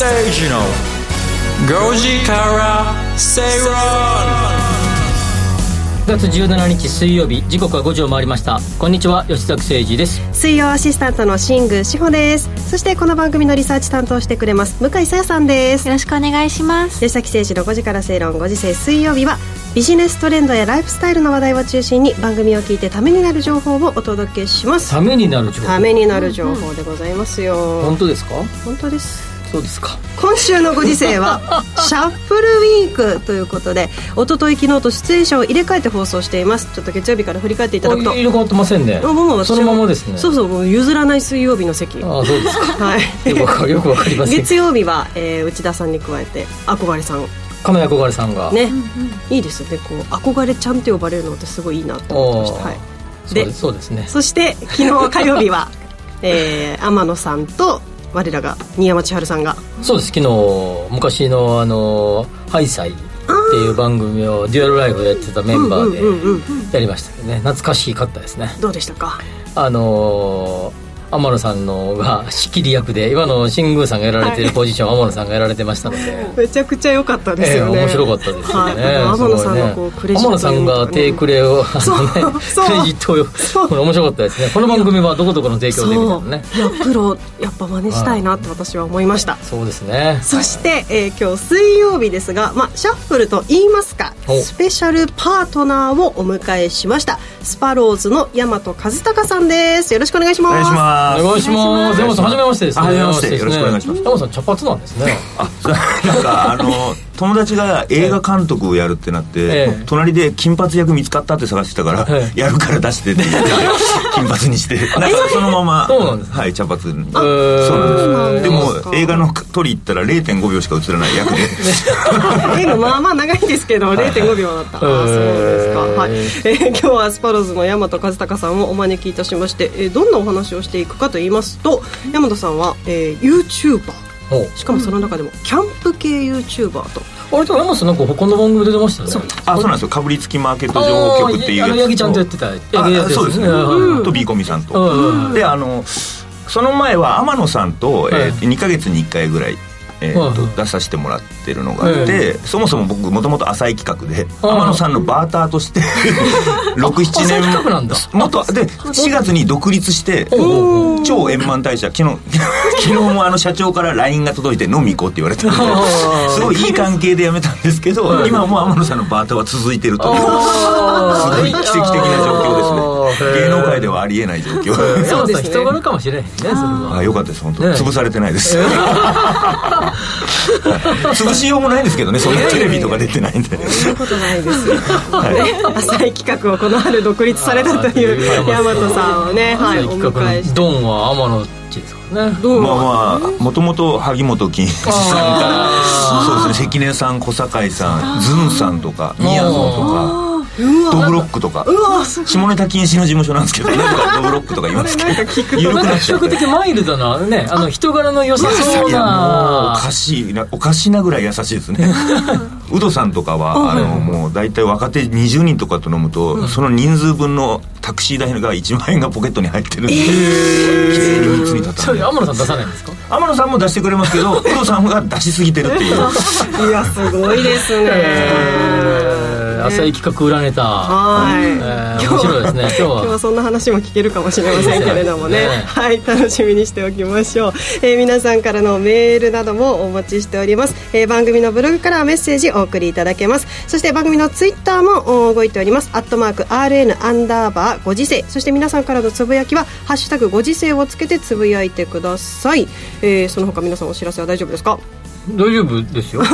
吉崎誠二の5時から正論月17日水曜日時刻は5時を回りました。こんにちは吉崎誠二です。水曜アシスタントの新宮志保です。そしてこの番組のリサーチ担当してくれます向井さやさんです。よろしくお願いします。吉崎誠二の5時から正論5時制水曜日はビジネストレンドやライフスタイルの話題を中心に番組を聞いてためになる情報をお届けします。ためになる情報。ためになる情報でございますよ、本当ですか？本当ですそうですか。今週のご時世は シャッフルウィークということで一昨日昨日と出演者を入れ替えて放送しています。ちょっと月曜日から振り返っていただくと。入れ替わってませんね。あもうそのままですね。そうそうもう譲らない水曜日の席。ああそうですか。はい。よくわかよくわかりません月曜日は、えー内田さんに加えて憧れさん。亀憧れさんが。ね、いいですよね。こう憧れちゃんって呼ばれるのってすごいいいなと思ってました、はい、そうですそうですね。そして昨日火曜日は、えー、天野さんと我らが新山千春さんが。そうです。昨日昔のあのハイサイっていう番組をデュアルライフでやってたメンバーでやりましたけどね。懐かしかったですね。どうでしたか？あのー天野さんのが仕切り役で今の新宮さんがやられてるポジション、天野さんがやられてましたので。めちゃくちゃ良かったですよね、ええ面白かったですよね、はい、天野さんがこうクレジット天野さんが手クレをあのねそう。クレジットをこれ面白かったですね。この番組はどこどこの提供でみたいなねいやプロやっぱ真似したいなって私は思いました。そうですね。そして、えー今日水曜日ですが、まあ、シャッフルと言いますかお。スペシャルパートナーをお迎えしました。スパローズの大和和孝さんです。よろしくお願いします。お願いします。お願いします。山本さん初めましてですね。あ初めましてですね。よろしくお願いします。山本さん茶髪なんですね。あ、なんか。あの友達が映画監督をやるってなって、ええ。隣で金髪役見つかったって探してたから、ええ。やるから出してって言って金髪にして、なんかそのまま、はい茶髪に。あそうなんです。でも映画の撮り行ったら0.5秒しか映らない役で。映画まあまあ長いですけど0.5秒だった、あそうですか、はい。えー今日はスパローズの大和和孝さんをお招きいたしまして、えーどんなお話をしていくかと言いますと大和さんは、えー、YouTuber おしかもその中でもキャンプ系 YouTuber と。あれと山本さんなんか他の番組出てましたよね。あ、そうなんですよ。かぶりつきマーケット情報局っていう。あやつと。の八木ちゃんとやってたやつそうですね、うん。とビーコミさんと、うん。であのその前は天野さんと、えー2か月に1回ぐらい、えーとうん出させてもらってるのがあって、そもそも僕もともと浅い企画で、うん天野さんのバーターとして67浅い年企画なんだ。元で4月に独立して超円満退社。昨日 昨日もあの社長から LINE が届いて飲み行こうって言われたんですごいいい関係で辞めたんですけど今はもう天野さんのバーターは続いてるという。すごい奇跡的な状況ですね芸能界ではありえない状況。そうですね。人柄かもしれへんねそれは。あよかったです本当、ね。潰されてないです。潰しようもないんですけどねそんなテレビとか出てないんで。そんなことないですよ、ね、浅い企画をこの春独立されたという大和さんをね、はい、お迎えして。のドンは天野っちですからねどうまあまあもともと萩本欽一さんからそうですね関根さん小堺さんズンさんとかみやぞんとかドブロックとか。下ネタ禁止の事務所なんですけど なんかドブロックとか言いますけど。なんか比較的マイルドなねあの人柄の良さそういやもうおなかしいなおかしなぐらい優しいですね。ウドさんとかはあのもう大体若手20人とかと飲むと、その人数分のタクシー代が1万円がポケットに入ってるんで、綺麗に密に立たそれ天野さん出さないんですか？天野さんも出してくれますけどウドさんが出しすぎてるっていう。いやすごいですね、えー浅い企画裏ネタ。はい、えー面白いですね。今日は今日は。そんな話も聞けるかもしれませんけれどもね。ね。はい。楽しみにしておきましょう、えー皆さんからのメールなどもお待ちしております、えー番組のブログからメッセージお送りいただけます。そして番組のツイッターもお動いております。アットマーク RN アンダーバーご時世。そして皆さんからのつぶやきはハッシュタグご時世をつけてつぶやいてください、えーその他皆さんお知らせは大丈夫ですか？大丈夫ですよ。ど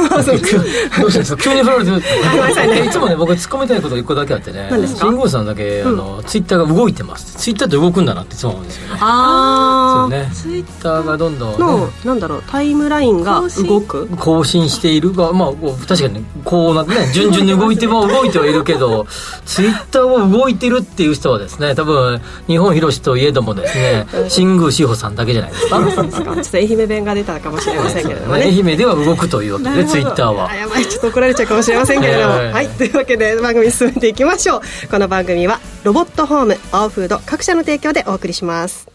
うしたんですか？急に振られていつもね僕突っ込みたいこと一個だけあってね。何ですか？新宮さんだけあのツイッターが動いてますツイッターって動くんだなっていつも思うんですよね。あそうね。ツイッターがどんどんね。のなんだろうタイムラインが動く？更新しているが、まあ、確かにねこうなってね順々に動いても 動いてはいるけどツイッターも動いてるっていう人はですね多分日本広しといえどもですね新宮志保さんだけじゃないですか。そうですか。ちょっと愛媛弁が出たかもしれませんけれどもね。愛媛では動くというわけでツイッターは。あやばい。ちょっと怒られちゃうかもしれませんけれども、ええ。はい。というわけで番組進めていきましょう。この番組はロボットホームアオフード各社の提供でお送りします。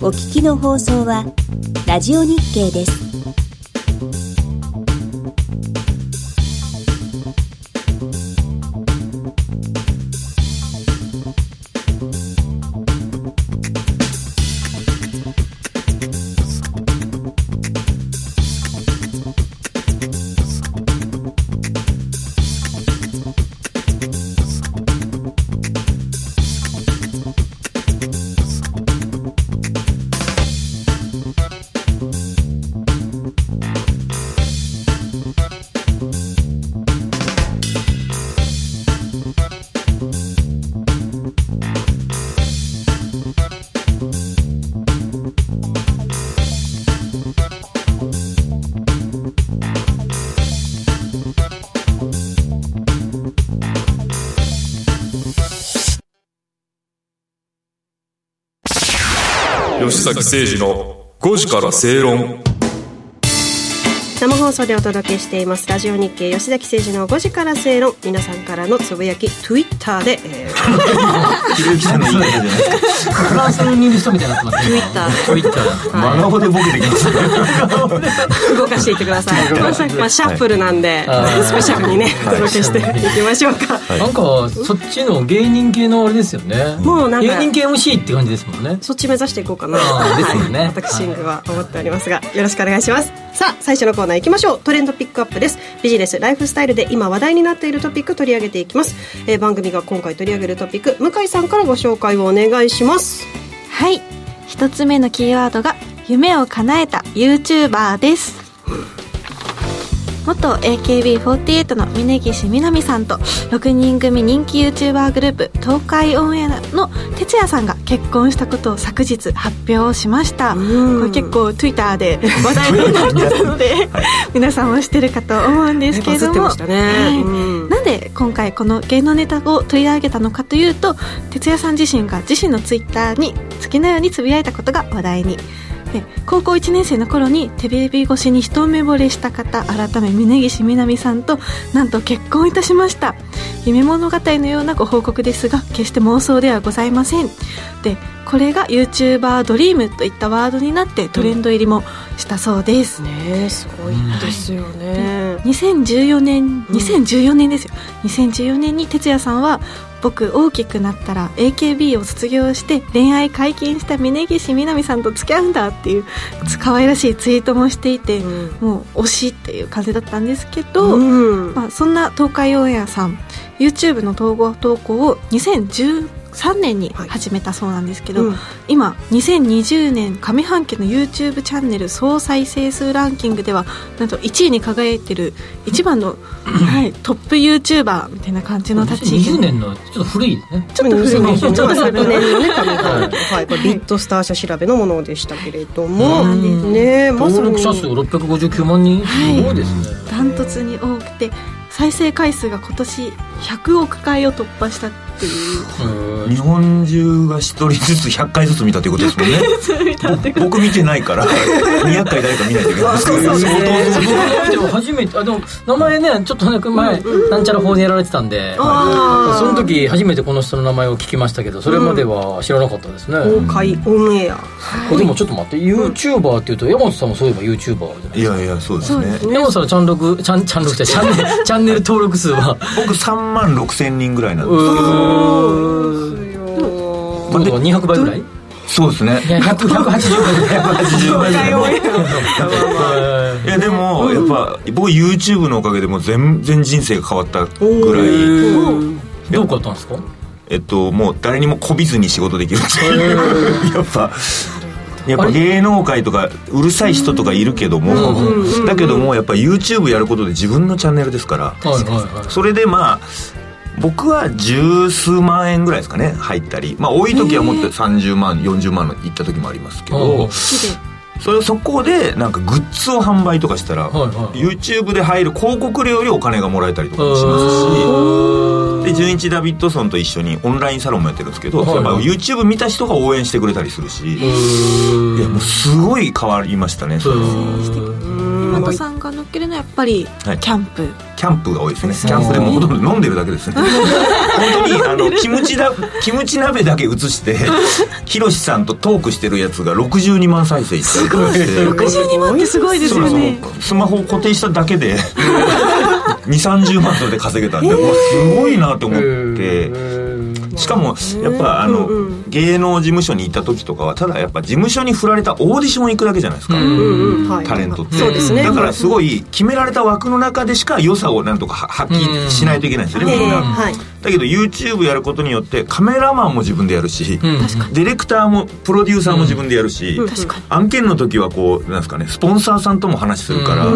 お聞きの放送はラジオ日経です。崎誠二の5時から正論。生放送でお届けしています。ラジオ日経吉崎誠二の5時から正論。皆さんからのつぶやき Twitter で、えー、ひろゆきさんの言い方じゃないですか。フランスにい。る人みたいになってます。ね Twitter ツイッター真顔でボケてきましたね動かしていってください、まあ、シャッフルなんで、はい。スペシャルにねお届けしてい。きましょうか、なんかそっちの芸人系のあれですよね。もうなんか芸人系 MC って感じですもんね。そっち目指していこうかな。ですよね。はい、私は思っておりますがよろしくお願いしますさあ最初のコーナー行きましょう。トレンドピックアップです。ビジネスライフスタイルで今話題になっているトピック取り上げていきます、えー番組が今回取り上げるトピック向井さんからご紹介をお願いします。はい。一つ目のキーワードが夢を叶えた YouTuber です。元 AKB48 の峯岸みなみさんと6人組人気 YouTuber グループ東海オンエアの哲也さんが結婚したことを昨日発表しました。こん。れ結構 Twitter で 話題になってたので皆さんも知ってるかと思うんですけれども。なんで今回この芸能ネタを取り上げたのかというと哲也さん自身が自身のツイッターに好きなようにつぶやいたことが話題に。で高校1年生の頃にテレビ越しに一目惚れした方改め峯岸みなみさんとなんと結婚いたしました。夢物語のようなご報告ですが決して妄想ではございません。でこれが YouTuber ドリームといったワードになってトレンド入りもしたそうです、ねえすごいですよね、2014年2014年ですよ。2014年に哲也さんは僕大きくなったら AKB を卒業して恋愛解禁した峯岸みなみさんと付き合うんだっていう可愛らしいツイートもしていて、うん。もう推しっていう感じだったんですけど、うん。まあ、そんな東海オンエアさん YouTube の統合投稿を2013年に始めたそうなんですけど、うん。今2020年上半期の YouTube チャンネル総再生数ランキングではなんと1位に輝いてる一番の、はい、トップ YouTuber みたいな感じの立ち位置。20年のちょっと古いですね。ちょっと古い2020ちょっと古い昨年のね上半期はい。これビットスター社調べのものでしたけれども。うんねえまさに登録者数659万人。すごいですね、ダントツに多くて再生回数が今年100億回を突破したっていう。日本中が一人ずつ100回ずつ見たということですもんね。ぼ僕見てないから200回誰か見ないといけないですけど。相当でも初めてあでも名前ねちょっとね前、なんちゃら法でやられてたんで、その時初めてこの人の名前を聞きましたけどそれまでは知らなかったですね、公開オンエアこれでもちょっと待って YouTuber っていうと山本さんもそういえば YouTuber じゃないいやいやそうですね山本さんのチャンネルチャンチャンネルってチャンネルチャンネル登録数は僕3万6千人ぐらいなんですけど今度は200倍ぐらい？いそうですね。や100 180倍ぐらい180倍。いやでもやっぱ僕 YouTube のおかげでもう全然人生が変わったぐらい。どう変わったんですか？えっともう誰にもこびずに仕事できるっていうやっぱやっぱ芸能界とかうるさい人とかいるけどもだけどもやっぱ YouTube やることで自分のチャンネルですから。はいはいはい。それでまあ僕は十数万円ぐらいですかね入ったり。まあ多い時はもっと30万40万のいった時もありますけうんどそれそこでなんかグッズを販売とかしたら、はいはい YouTube で入る広告料よりお金がもらえたりとかもしますしで純一ダビッドソンと一緒にオンラインサロンもやってるんですけど、はいはい。やっぱ YouTube 見た人が応援してくれたりするし、いやもうすごい変わりましたねそれは岩田さんが乗っけるのはやっぱりはい。キャンプ、キャンプが多いですね。ですキャンプでもほとんど飲んでるだけですね。本当にあのキムチだ キムチ鍋だけ映して ヒロシさんとトークしてるやつが62万再生いったりとかして。62万ってすごいですよね。そうそう。スマホを固定しただけで2 3 0万それで稼げたんで、うわすごいなと思ってしかもやっぱあの、芸能事務所に行った時とかはただやっぱ事務所に振られたオーディション行くだけじゃないですか、タレントって、だからすごい決められた枠の中でしか良さをなんとか発揮しないといけないんですよね、みん。な、だけど YouTube やることによってカメラマンも自分でやるし、ん。ディレクターもプロデューサーも自分でやるし、案件の時はこうなんですかねスポンサーさんとも話するから、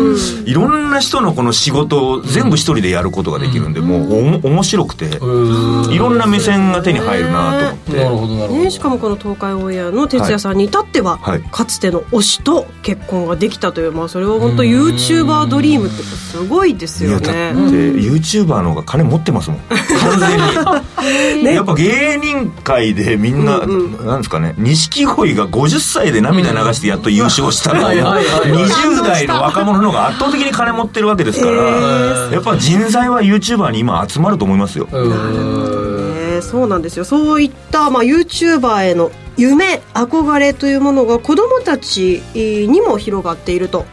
いろんな人のこの仕事を全部一人でやることができるんで、もうおも面白くて、いろんな目線が手に入るなと思って、なるほどなるほど、ね、しかもこの東海オンエアの哲也さんに至っては、はい。かつての推しと結婚ができたという、まあ、それは本当 YouTuber ドリームってすごいですいやだってよね。YouTuber の方が金持ってますもん 完全に、やっぱ芸人界でみんな、なんですかね。錦鯉が50歳で涙流してやっと優勝したの。を、はいはいはいはい。20代の若者の方が圧倒的に金持ってるわけですから、やっぱ人材は YouTuber に今集まると思いますよ、ねそうなんですよ。そういった、まあ、YouTuber への夢憧れというものが子どもたちにも広がっていると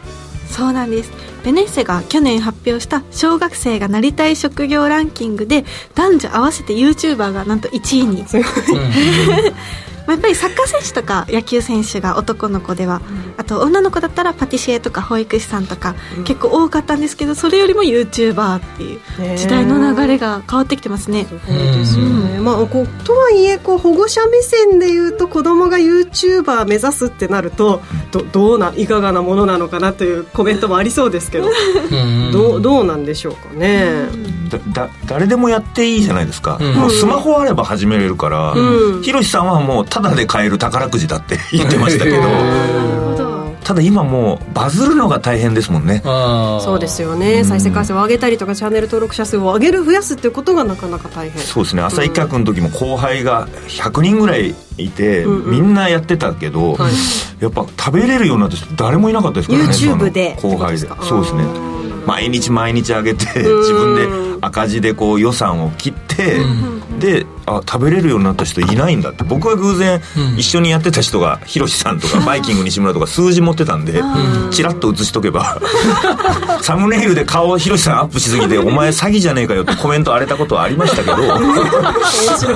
そうなんです。ベネッセが去年発表した小学生がなりたい職業ランキングで男女合わせて YouTuber がなんと1位にまあやっぱりサッカー選手とか野球選手が男の子では、あと女の子だったらパティシエとか保育士さんとか、結構多かったんですけどそれよりも YouTuber っていう時代の流れが変わってきてますね。そうですよね、まあ、こうとはいえこう保護者目線で言うと子供が YouTuber 目指すってなるとどどうないかがなものなのかなというコメントもありそうですけどどうどうなんでしょうかね。だだ誰でもやっていいじゃないですか、ん。もうスマホあれば始めれるから、うん。ひろしさんはもうタダで買える宝くじだって 言ってましたけど。ただ今もうバズるのが大変ですもんね。そうですよね、再生回数を上げたりとかチャンネル登録者数を上げる増やすっていうことがなかなか大変。そうですね。朝一角の時も後輩が100人ぐらいいて、うんうん。みんなやってたけど、はい。やっぱ食べれるようになった人誰もいなかったですからね YouTube で後輩で。そうですね。毎日毎日上げて自分で赤字でこう予算を切って、であ食べれるようになった人いないんだって。僕は偶然一緒にやってた人がヒロシさんとか バイキング西村とか数字持ってたんでチラッと写しとけば サムネイルで顔をヒロシさんアップしすぎてお前詐欺じゃねえかよってコメント荒れたことはありましたけど。そ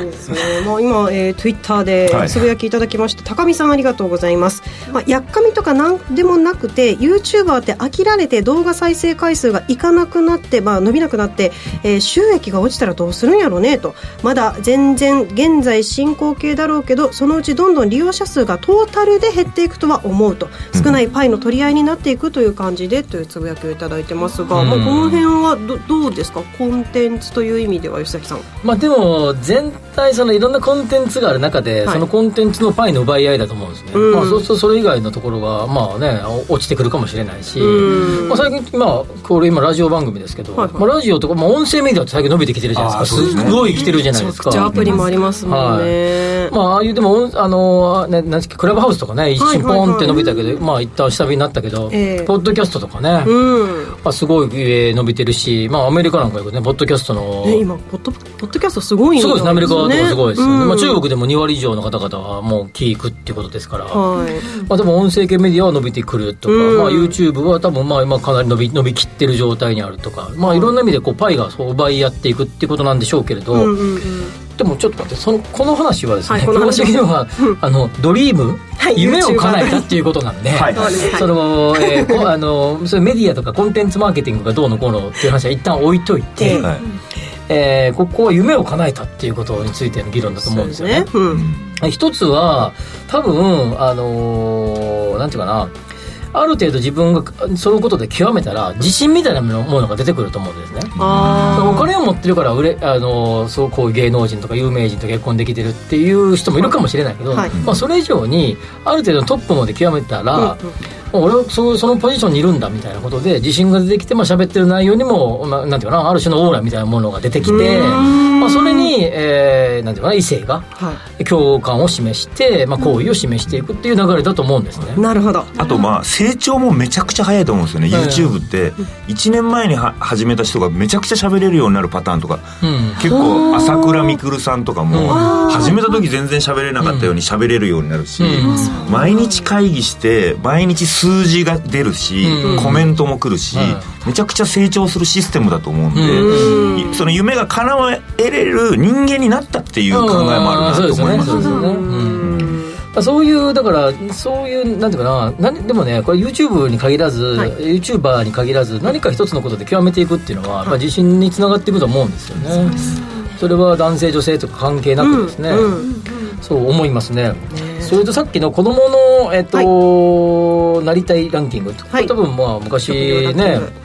うですね。もう今、えー、Twitter ではい。つぶやきいただきまして、高見さんありがとうございます。まあ、やっかみとかなんでもなくて、YouTuber って飽きられて動画再生回数がいかなくなって、まあ、伸びなくなって、えー収益が落ちたらどうするんやろうねと。まだ全然現在進行形だろうけど、そのうちどんどん利用者数がトータルで減っていくとは思うと。少ないパイの取り合いになっていくという感じでというつぶやきをいただいてますが、まあ、この辺はどどうですか？コンテンツという意味では吉崎さん。まあでも全体そのいろんなコンテンツがある中で、はい。そのコンテンツのパイの奪い合いだと思うんですね、うん。まあ、そうするとそれ以外のところがまあねお落ちてくるかもしれないし、うん。まあ、最近まあこれ今ラジオ番組ですけど、はいはい。まあ、ラジオとか、まあ、音声メディアって最近伸びてきてるじゃないですか。そうですねすごい来てるじゃないですか。じゃあアプリもありますもんね。まあ、ああいうでも、音あの、ね、なんクラブハウスとかね、一瞬ポンって伸びたけど、まあ、一旦下火になったけど、ええ。ポッドキャストとかね、うん。まあ、すごい、えー伸びてるし、まあ、アメリカなんかよくね、ポッドキャストの、ね、今ポッド、ポッドキャストすごいんすごいですね、アメリカとかすごいですよね。うん。まあ、中国でも2割以上の方々はもう聞くっていうことですから、はい。まあ、でも音声系メディアは伸びてくるとか、うん。まあ、YouTube は多分まあ今かなり伸び伸びきってる状態にあるとか、まあ、いろんな意味でこうパイがそう奪い合っていくっていうことなんでしょうけれど、うんうんうん。でもちょっと待ってそのこの話はですね、はいこの話は。的には、あのドリーム、はい夢を叶えたっていうことなんで、はい。その、えーこあのそういうメディアとかコンテンツマーケティングがどうのこうのっていう話は一旦置いといて、ええ。はい。えーここは夢を叶えたっていうことについての議論だと思うんですよね。うん。一つは多分あのーなんていうかなある程度自分がそのことで極めたら自信みたいなものが出てくると思うんですね。あお金を持ってるから売れあのそうこういう芸能人とか有名人と結婚できてるっていう人もいるかもしれないけど、はい。まあ、それ以上にある程度のトップまで極めたら、俺はそうそのポジションにいるんだみたいなことで自信が出てきて、まあ喋ってる内容にも、まあ、なんていうかなある種のオーラみたいなものが出てきて、まあ、それに、えー、なんていうかな異性がは共感を示して、まあ、好意を示していくっていう流れだと思うんですね、いなるほど。あとまあ成長もめちゃくちゃ早いと思うんですよね、はい YouTube って1年前には始めた人がめちゃくちゃ喋れるようになるパターンとか、うん。結構朝倉未来さんとかも始めた時全然喋れなかったように喋れるようになるし、毎日会議して毎日数字が出るし、うん。コメントも来るし、はめちゃくちゃ成長するシステムだと思うんで、いその夢が叶えれる人間になったっていう考えもあるなと思います。そうですよね。そういうだからそういうなんていうかな何でもねこれ YouTube に限らず、はい。YouTuber に限らず何か一つのことで極めていくっていうのは、まあ、自信につながっていくと思うんですよね。それは男性女性とか関係なくですね、うん。そう思いますね。それとさっきの子供のえっと、なりたいランキングこはい。れ多分まあ昔ね。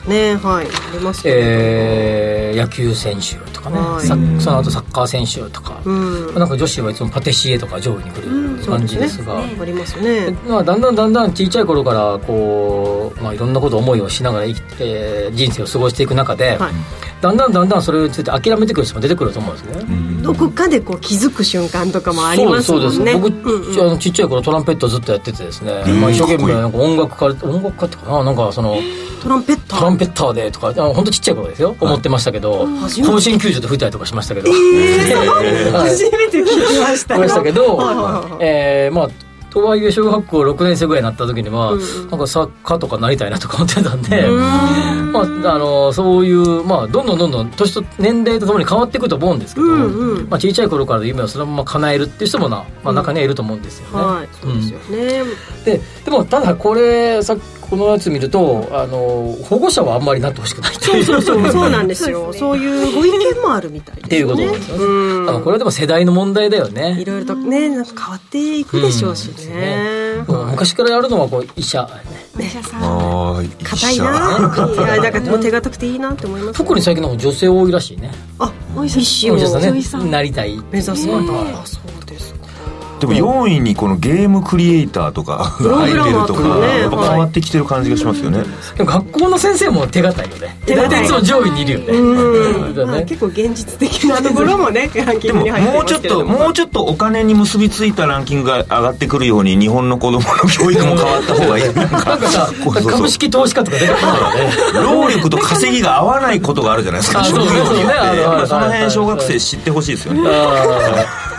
ねはい。ありますよね。えー野球選手とかね、はい。その後サッカー選手とか、うん。なんか女子はいつもパティシエとか上位に来る感じですが、ありますね。まあ、だんだんだんだん小さい頃からこう、まあ、いろんなこと思いをしながら生きて、えー人生を過ごしていく中で、はい。だんだんだんだんそれについて諦めてくる人も出てくると思うんですね。どこかでこう気づく瞬間とかもありますそうです。もんねそうです。僕、あのちっちゃい頃トランペットずっとやっててですね、まあ、一生懸命なんか音楽家音楽家っていうかな？なんかそのトランペッター。トランペッターでとか本当ちっちゃい頃ですよ、思ってましたけど。甲子園球場で吹いたりとかしましたけど、はい。初めて聞きました。しましたけどはいはいはい、えーまあとはいえ小学校6年生ぐらいになった時には、うんなんか作家とかなりたいなとか思ってたんで、まあ、あのそういう、まあ、どんどんどんどん年と年齢とともに変わっていくと思うんですけど、うんうん。まあ、小さい頃からの夢をそのまま叶えるっていう人もな、まあ、中にはいると思うんですよね。はいそうですよね。ででもただこれさこのやつ見るとあの保護者はあんまりなってほしくないっていう。そうそうそう なんですよ。そういうご意見もあるみたいですね。っていうことなんですよね。これはでも世代の問題だよね。いろいろとねなんか変わっていくでしょうしね。うん昔からやるのはこう医者、医者さん。ああ硬いな。いやだからもう手堅くていいなって思います特に最近の方女性多いらしいね。あお医者医師をお医者さん。なりたい目指すあそうでも4位にこのゲームクリエイターとかが入ってるとプログラマーとかねかやっぱ変わってきてる感じがしますよね、でも学校の先生も手堅いよね。手堅い。大体いつも上位にいるよね。結構現実的なところもね ランキでもングに入ってもうちょっともうちょっとお金に結びついたランキングが上がってくるように日本の子供の教育も変わった方がいい。なんか さ株式投資家とか出てくるからね労力と稼ぎが合わないことがあるじゃないですか。あそうそう。そうねあのやっぱそのはい辺小学生知ってほしいですよね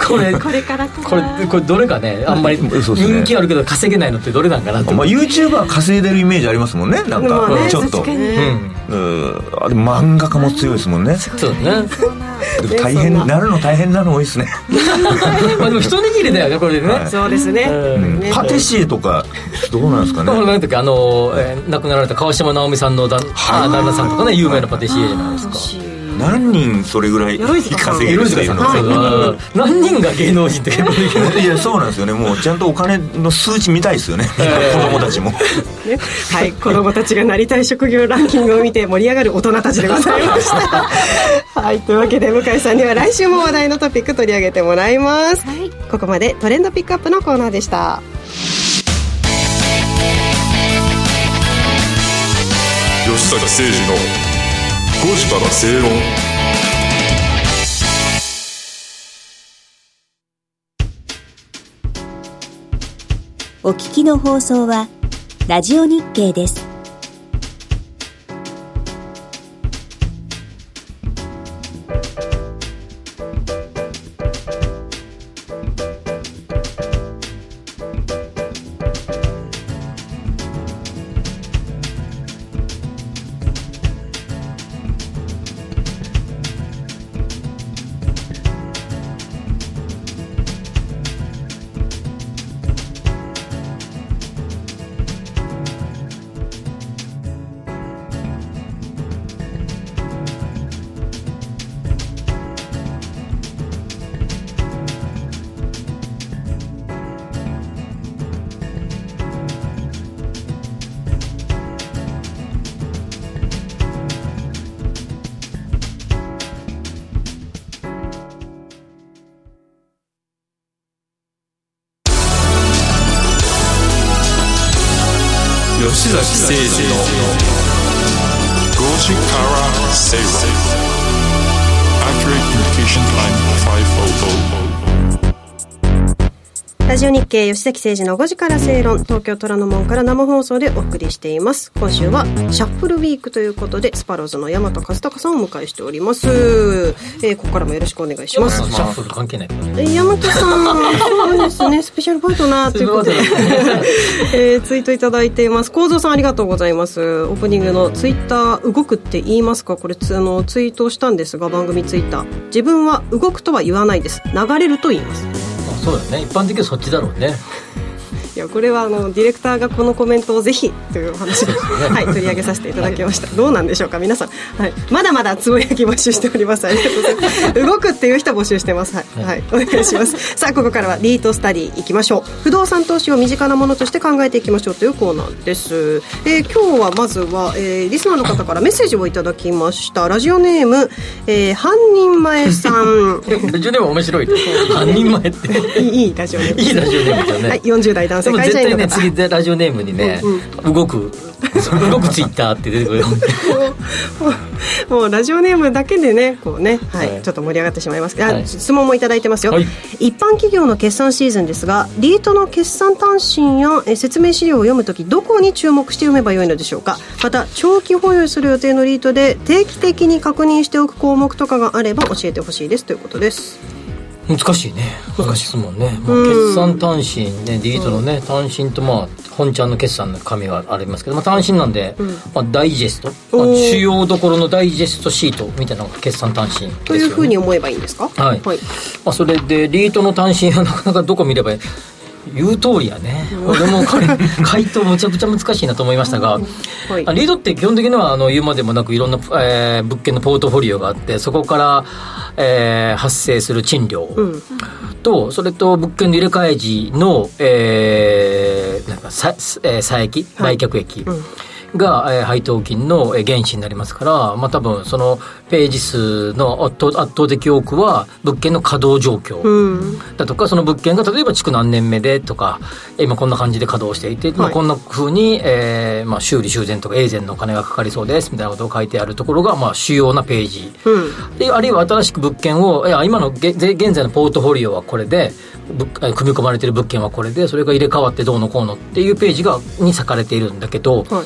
これこれからこれこれどれかねあんまり人気あるけど稼げないのってどれなんかなってまあ YouTuber 稼いでるイメージありますもんねなんか、ちょっと。確かにうん。うん。あでも漫画家も強いですもんね。そうね。そうなでも大変ななるの大変なの多いですね、まあでも一握りだよねこれでね、はい。そうですね。うん。ね。パティシエとかどうなんですかね。なんていうかあの、えー亡くなられた川島直美さんの旦,、あ旦那さんとかね有名なパティシエじゃないですか何人それぐらい稼げる何人が芸能人って。結構いやそうなんですよね。もうちゃんとお金の数値見たいですよね、子供たちも。ね。はい 子供たちがなりたい職業ランキングを見て盛り上がる大人たちでございました。はいというわけで向井さんには来週も話題のトピック取り上げてもらいます、ここまでトレンドピックアップのコーナーでした。吉坂誠二の5時から正論お聞きの放送はラジオ日経です。5時から正論 Accurate Communication Time 500ラジオ日経吉崎誠二の5時から正論東京虎ノ門から生放送でお送りしています。今週はシャッフルウィークということでスパローズの大和和孝さんをお迎えしております、えーここからもよろしくお願いします。シャッフル関係ないけどね。え大和さんそうですね。スペシャルパートナーということで、えーツイートいただいています。幸三さんありがとうございます。オープニングのツイッター動くって言いますか？これつあのツイートをしたんですが番組ツイッター。自分は動くとは言わないです。流れると言います。あそうだね。一般的にはそっちだろうね。いやこれはあのディレクターがこのコメントをぜひというお話で、はい、取り上げさせていただきました、どうなんでしょうか？皆さん、はい、まだまだつぶやき募集しております。ありがとうございます。動くっていう人募集してます。はい、はい、お願いします。さあここからはリートスタディいきましょう。不動産投資を身近なものとして考えていきましょうというコーナーです、えー今日はまずは、えーリスナーの方からメッセージをいただきました。ラジオネーム、えー、半人前さん。ラジオネーム面白い半人前って。いいラジオネーム。いいラジオネームですよね、はい、40代男性でも絶対ね次でラジオネームにね、動く。動くツイッターって出てくる。もうもうラジオネームだけでねこうね、はいはい。ちょっと盛り上がってしまいます。が、あはい。質問もいただいてますよ、はい。一般企業の決算シーズンですがリートの決算単身やえ説明資料を読むときどこに注目して読めばよいのでしょうか。また長期保有する予定のリートで定期的に確認しておく項目とかがあれば教えてほしいです。ということです難しいね。難しいですもんね、まあ、決算単身ねディートのね単身とまあ本ちゃんの決算の紙がありますけど、まあ、単身なんで、まあ、ダイジェスト、まあ、主要どころのダイジェストシートみたいなのが決算単身ね、というふうに思えばいいんですか？はい。まあ、それでリートの単身はなかなかどこ見ればいい言う通りやね。俺もこれ 回答むちゃくちゃ難しいなと思いましたが、はい。あリードって基本的にはあの言うまでもなくいろんな、えー物件のポートフォリオがあってそこから、えー発生する賃料と、それと物件の入れ替え時の、えーなんかさ、えー差益売却益、が、えー配当金のえー原資になりますから、まあ、多分そのページ数の圧倒的多くは物件の稼働状況。だとか、その物件が例えば築何年目でとか、えー今こんな感じで稼働していて、まあ、はいこんな風に、えーまあ、修理修繕とか永全のお金がかかりそうですみたいなことを書いてあるところが、まあ、主要なページ、であるいは新しく物件をいや今の現在のポートフォリオはこれで組み込まれている物件はこれでそれが入れ替わってどうのこうのっていうページがに割かれているんだけど、はい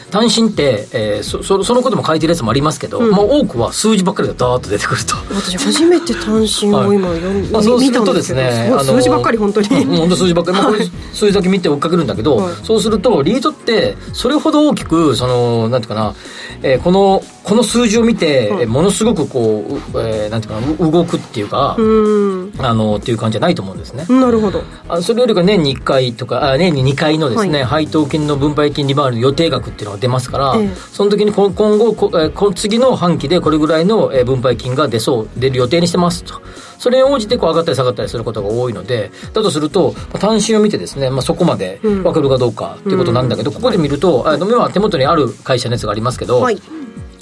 単身って、えーそそそのことも書いてるやつもありますけど、まあ、多くは数字ばっかりがダーッと出てくると。私初めて単身を今読ん、まあ、そうするとですね数字ばっかり本当に、うん本当数字ばっかり、まあ、これ数字だけ見て追っかけるんだけど、はい。そうするとリードってそれほど大きくそのなんていうかな、えーこのこの数字を見て、えーものすごくこう、うえーなんていうかなう動くっていうか、うん。あのっていう感じじゃないと思うんですね、なるほど。あそれよりか年に1回とかあ年に2回のですね、配当金の分配金利回りの予定額っていうのが出ますから、ええ。その時にこ今後こ、えーこ次の半期でこれぐらいのえー分配金が出そう出る予定にしてますと。それに応じてこう上がったり下がったりすることが多いのでだとするとまあ単身を見てですね、まあ、そこまで分かるかどうかっていうことなんだけど、ここで見ると、あの今手元にある会社のやつがありますけど、はい。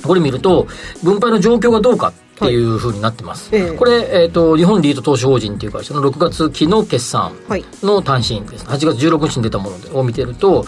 これ見ると分配の状況がどうかっていうふうになってます、ええ。これ、えー、と日本リート投資法人っていう会社の6月期の決算はい。の単身です。8月16日に出たものでを見てると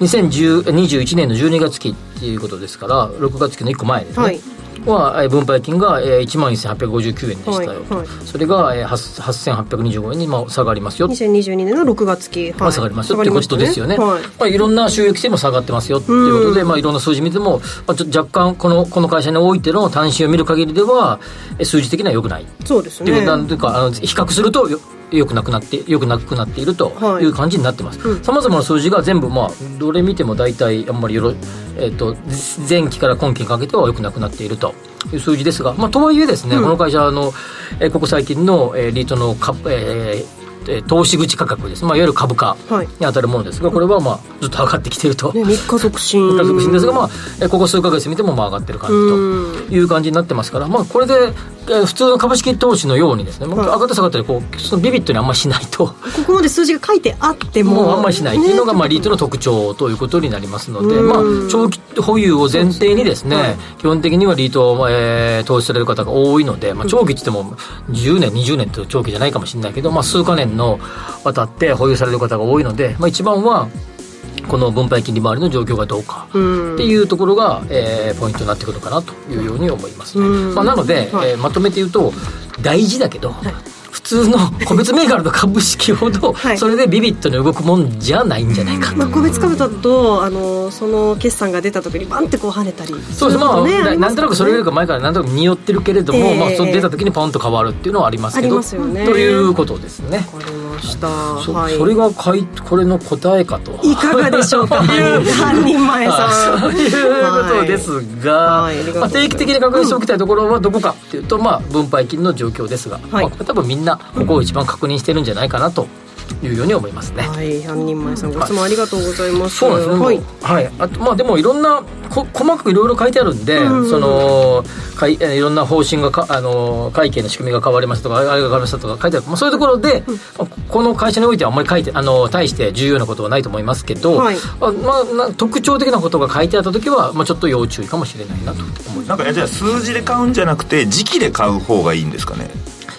2021年の12月期っていうことですから6月期の1個前ですね、はいはえー分配金が1万1859円でしたよ、はいはい。それがえー8 8825円にまあ下がりますよ。2022年の6月期、はい。まあ、下がりますよっていうことですよね。下がりまあ、いろんな収益性も下がってますよっていうことで、まあ、いろんな数字見ても、まあ、ちょ若干この、この会社においての単身を見る限りでは、え数字的には良くない。っそうですね。ていうことなんていうか、あの、比較するとよ、良くなくなって、良くなくなっているとはい。いう感じになってます。さまざまな数字が全部、まあ、どれ見ても大体あんまりよろ、えっ、と、前期から今期にかけては良くなくなっていると。いう数字ですが、まあ、とはいえですね、この会社の、えーここ最近の、えーリートの株、えーえー投資口価格です、まあ、いわゆる株価はい。に当たるものですが、これはまあずっと上がってきていると。ね、3日続伸。家族ですが、まあ、えここ数ヶ月見てもまあ上がってる感じという感じになってますから、まあ、これで、えー普通の株式投資のようにですね、まあはい。上がった下がったりこうそのビビットにあんまりしないと。ここまで数字が書いてあっても。もうあんまりしない。っていうのが、ねまあ、リートの特徴ということになりますので、うん。まあ、長期保有を前提にですね、はい基本的にはリートを、えー投資される方が多いので、まあ、長期って言っても10年、20年という長期じゃないかもしれないけど、まあ、数か年の渡って保有される方が多いので、まあ、一番は、この分配金利回りの状況がどうかっていうところが、えーポイントになってくるかなというように思います、まあ、なので、はい。えーまとめて言うと大事だけど、普通の個別銘柄の株式ほど、はい。それでビビットに動くもんじゃないんじゃないかと、まあ、個別株だとあのその決算が出た時にバンってこう跳ねたり。そうです。まあ、ねななんとなくそれよりか前からなんとなく匂ってるけれども、ええ。まあ、その出た時にポンと変わるっていうのはありますけど。ありますよね。ということですねました。そ,、はい。それがかいこれの答えかと。いかがでしょうか？半人前さん。い。うことですが、まあ、定期的に確認しておきたいところはどこかっていうと、まあ、分配金の状況ですが、はい。まあ、多分みんなここを一番確認してるんじゃないかなというように思いますね。はい半人前さんご質問ありがとうございます、そうなんですね、はい。はい、あとまあでもいろんなこ細かくいろいろ書いてあるんで、そのかいえーいろんな方針がかあの会計の仕組みが変わりましたとかあれが変わりましたとか書いてある、まあ、そういうところで、まあこの会社においてはあんまり書いてあの大して重要なことはないと思いますけど、はい。あまあ、な特徴的なことが書いてあった時は、まあ、ちょっと要注意かもしれないなと。思いますなんかじゃあ数字で買うんじゃなくて時期で買う方がいいんですかね？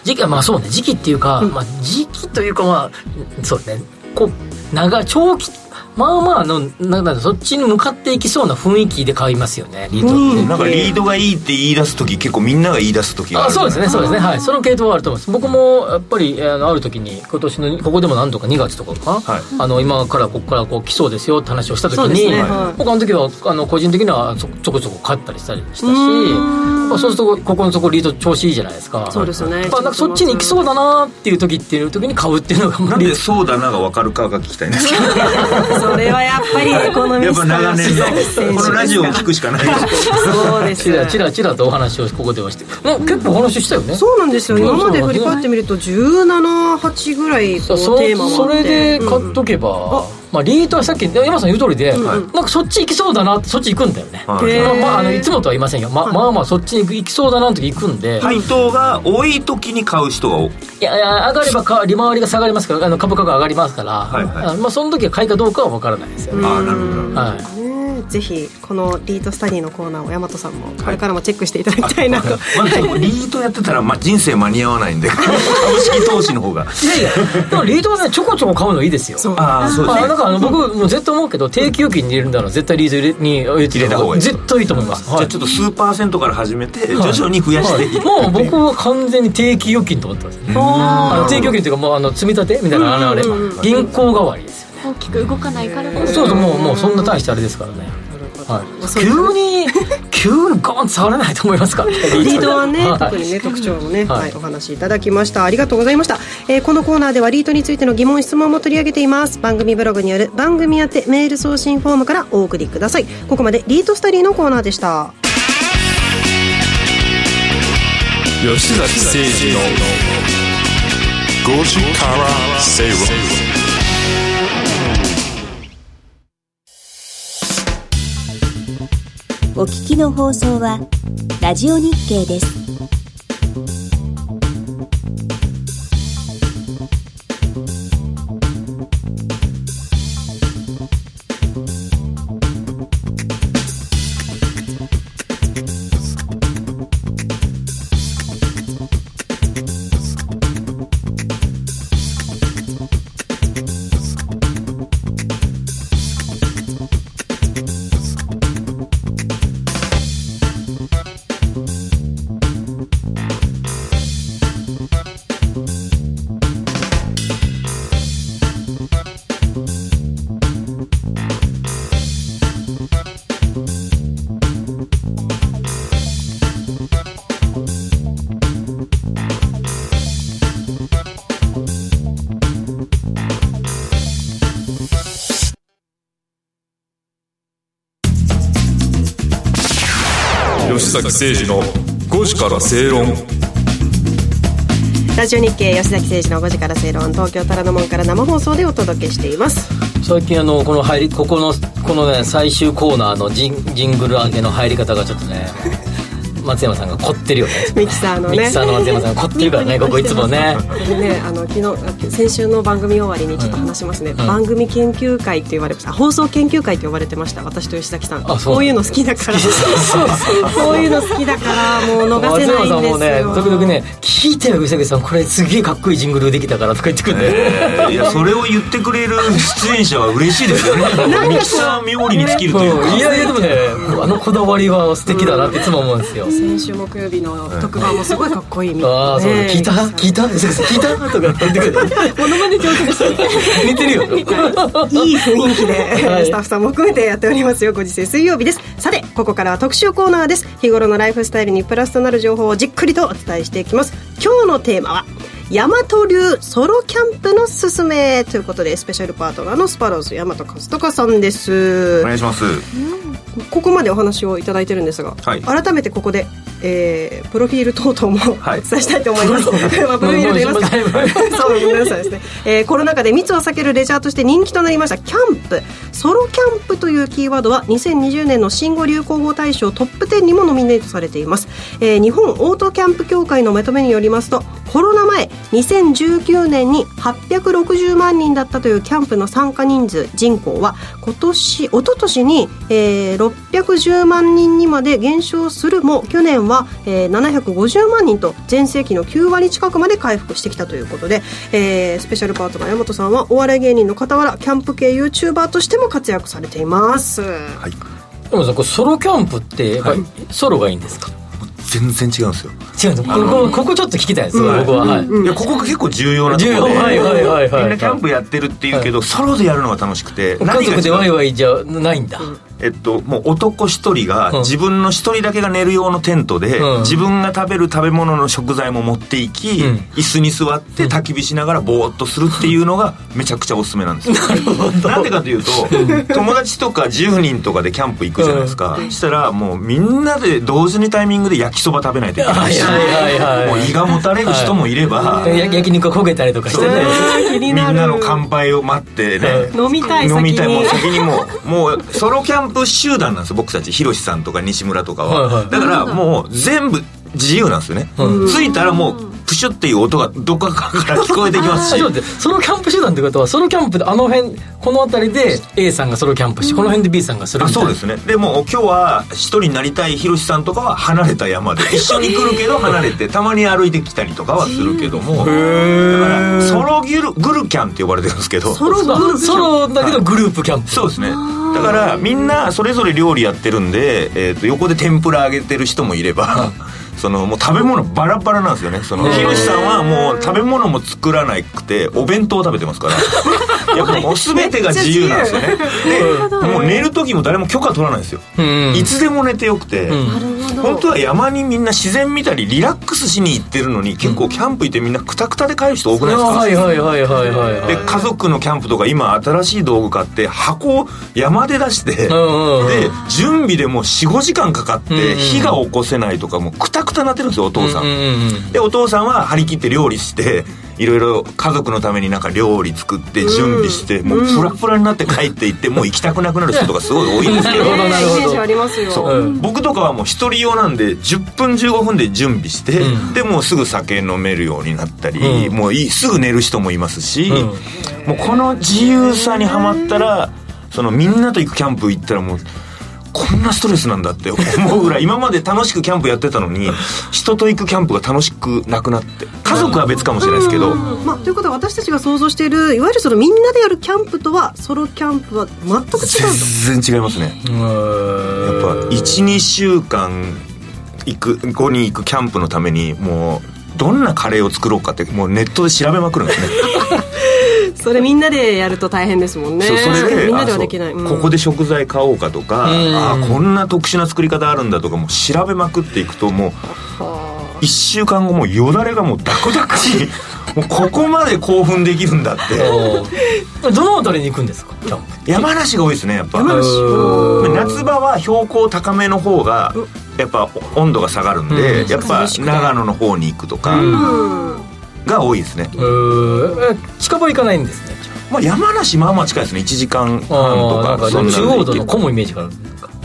時期はまあそうね時期っていうか、まあ、時期というかまあそうねこう長長期まあまあのなんだそっちに向かっていきそうな雰囲気で買いますよねリードって、なんかリードがいいって言い出す時結構みんなが言い出す時があるあそうですねそうですね。はい。その系統はあると思います。僕もやっぱりあのある時に今年のここでも何とか2月とかかな、はい。あの今からここからこう来そうですよって話をした時そうですに、ね。はい。僕あの時はあの個人的にはそちょこちょこ買ったりしたりしたしまあそうするとここのとこリード調子いいじゃないですか。そうですよね。なんかそっちに行きそうだなっていう時っていう時に買うっていうのがなんでそうだなが分かるかが聞きたいんですけど それはやっぱりエコノミやっぱスト長年のこのラジオを聞くしかない。ですそうです。ちらちらちらとお話をここではして。もう結構お話ししたよね。そうなんですよ。今まで振り返ってみると178ぐらいそテーマはあって。それで買っとけば、まあ、リートはさっき山さん言う通りで、なんかそっち行きそうだなってそっち行くんだよね、はい。まあまあ、あのいつもとは言いませんよ、ままあまあそっちに行きそうだなの時行くんで、配当が多い時に買う人が多い。いやいや上がればか利回りが下がりますからあの株価が上がりますから、はいはい。あまあ、その時は買いかどうかは分からないですよね、ああなるほどなるほど。はいねぜひこのリートスタディのコーナーを大和さんもこれからもチェックしていただきたいなと、まずリートやってたら、まあ、人生間に合わないんで 株式投資の方が。いやいやでもリートはねちょこちょこ買うのいいですよ。ああそうですね。あなんかあの僕もう絶対思うけど定期預金に入れるんだら絶対リートに入れて入れた方がいい。絶対いいと思います、じゃあちょっと数パーセントから始めて徐々に増やしていって、もう僕は完全に定期預金と思ってます。ねあの定期預金っていうかもうあの積み立てみたいなあれ。銀行代わりですよ。ね大きく動かないから。こそそうそうもうもうそんな大してあれですからね。はい、急に急にゴーンと触らないと思いますかリードはね、はい。特にね特徴もね、ははいいお話しいただきました。ありがとうございました、えーこのコーナーではリートについての疑問質問も取り上げています。番組ブログによる番組宛てメール送信フォームからお送りください。ここまでリートスタディのコーナーでした。吉崎誠二の5時から正論お聞きの放送はラジオ日経です。吉崎誠二の5時から正論。ラジオ日経吉崎誠二の5時から正論東京虎ノ門から生放送でお届けしています。最近あのこの入りここのこのね最終コーナーのジンジングル上げの入り方がちょっとね松山さんが凝ってるよね。ミキサーのね。ミキサーの松山さんが凝ってるからねここいつもね。でねあの昨日先週の番組終わりにちょっと話しますね、番組研究会って言われました放送研究会って呼ばれてました私と吉崎さん。あそう。こういうの好きだから。こういうの好きだからもう逃せないんですよ。松山さんもね時々ね「聞いてよ吉崎さん。これすげえかっこいいジングルできたから」とか言ってくるんで、えーいやそれを言ってくれる出演者は嬉しいですよね。ミキサー冥利に尽きるというか。いやいやでもねあのこだわりは素敵だなっていつも思うんですよ、先週木曜日の特番もすごいかっこいいみたいな、ああそう聞いた聞いた聞いたとか言ってくるモノマネ上手でしたね似てるよ。いい雰囲気で、はい。スタッフさんも含めてやっておりますよご時世水曜日です。さてここからは特集コーナーです。日頃のライフスタイルにプラスとなる情報をじっくりとお伝えしていきます。今日のテーマは大和流ソロキャンプのすすめということでスペシャルパートナーのスパローズ大和和孝さんです。お願いします。ここまでお話をいただいてるんですが、はい。改めてここで、えープロフィール等々もおはい。伝えしたいと思います、まあプロフィールと言いますか。そうごめんなさいですね、えーコロナ禍で密を避けるレジャーとして人気となりました。キャンプ。ソロキャンプというキーワードは2020年の新語・流行語大賞トップ10にもノミネートされています、えー日本オートキャンプ協会のまとめによりますとコロナ前2019年に860万人だったというキャンプの参加人数人口は今年一昨年に、えー610万人にまで減少する。も去年は、えー750万人と全盛期の9割近くまで回復してきたということで、えースペシャルパートナー山本さんはお笑い芸人の傍らキャンプ系 YouTuber としても活躍されています、でもさこれソロキャンプってやっぱりソロがいいんですか、全然違うんですよ。違うのここここちょっと聞きたいです、僕は、はい、いやここが結構重要なところで。重要。はいはいはいはい。みんなキャンプやってるって言うけど、ソロでやるのが楽しくて。家族でワイイワイじゃないんだ、えっともう男一人がうん。自分の一人だけが寝る用のテントで、うん。自分が食べる食べ物の食材も持っていき、うん。椅子に座って焚き火しながらぼーっとするっていうのがめちゃくちゃおすすめなんですよ。なんでかというと友達とか10人とかでキャンプ行くじゃないですか、したらもうみんなで同時にタイミングで焼きそば食べないといけないし、はいはいはいはい。もう胃がもたれる人もいれば、や焼肉が焦げたりとかしてね。みんなの乾杯を待ってね、飲みたい飲みたい。もう先先にもうもうソロキャンプ集団なんですよ僕たち。ひろしさんとか西村とかは、はいはい。だからもう全部自由なんですよね、着いたらもうプシュっていう音がどっかから聞こえてきますし。あ ちょっと待ってソロキャンプ集団ってことはソロキャンプであの辺この辺りで A さんがソロキャンプして、この辺で B さんがするあみたいな。そうですね。でも今日は一人になりたいひろしさんとかは離れた山で 一緒に来るけど離れてたまに歩いてきたりとかはするけどもだからソロギルグルキャンって呼ばれてるんですけど。ソロソロだけどグループキャンプ。そうですね。だからみんなそれぞれ料理やってるんで、えー、と横で天ぷら揚げてる人もいればそのもう食べ物バラバラなんですよね。そのひろしさんはもう食べ物も作らなくてお弁当を食べてますから。やっぱもう全てが自由なんですよね。でもう寝る時も誰も許可取らないんですよ、うん。いつでも寝てよくて、本当は山にみんな自然見たりリラックスしに行ってるのに結構キャンプ行ってみんなクタクタで帰る人多くないですか、はいはいはいはいはいはい。で家族のキャンプとか今新しい道具買って箱を山で出して、んうんうん。で準備でもう45時間かかっうんうん。て火が起こせないとかもうクタクタなってるんですよお父さん、うんうんうんでお父さんは張り切って料理していろいろ家族のためになんか料理作って準備して、もうフラフラになって帰っていってもう行きたくなくなる人とかすごい多いんですけどなるほどそう、うん。僕とかはもう一人用なんで10分15分で準備して、うん。でもうすぐ酒飲めるようになったり、うん。もういいすぐ寝る人もいますし、うん。もうこの自由さにはまったらそのみんなと行くキャンプ行ったらもうこんなストレスなんだって思うぐらい今まで楽しくキャンプやってたのに人と行くキャンプが楽しくなくなって家族は別かもしれないですけど、まあ、ということは私たちが想像しているいわゆるそのみんなでやるキャンプとはソロキャンプは全く違うと。全然違いますね。やっぱ12週間行く後に行くキャンプのためにもうどんなカレーを作ろうかってもうネットで調べまくるんですね。それみんなでやると大変ですもんね。そうそれでみんなではできない、うん。ここで食材買おうかとか、うん。あこんな特殊な作り方あるんだとかもう調べまくっていくともう1週間後もうよだれがもうダクダクしもうここまで興奮できるんだって。どの辺りに行くんですか？キャンプ山梨が多いですねやっぱ。山梨？うん夏場は標高高めの方がやっぱ温度が下がるんで、うん。やっぱ長野の方に行くとかうん。が多いですね、近場行かないんですねまあ、山梨まあまあ近いですね。1時間半とか中央道の混むイメージがある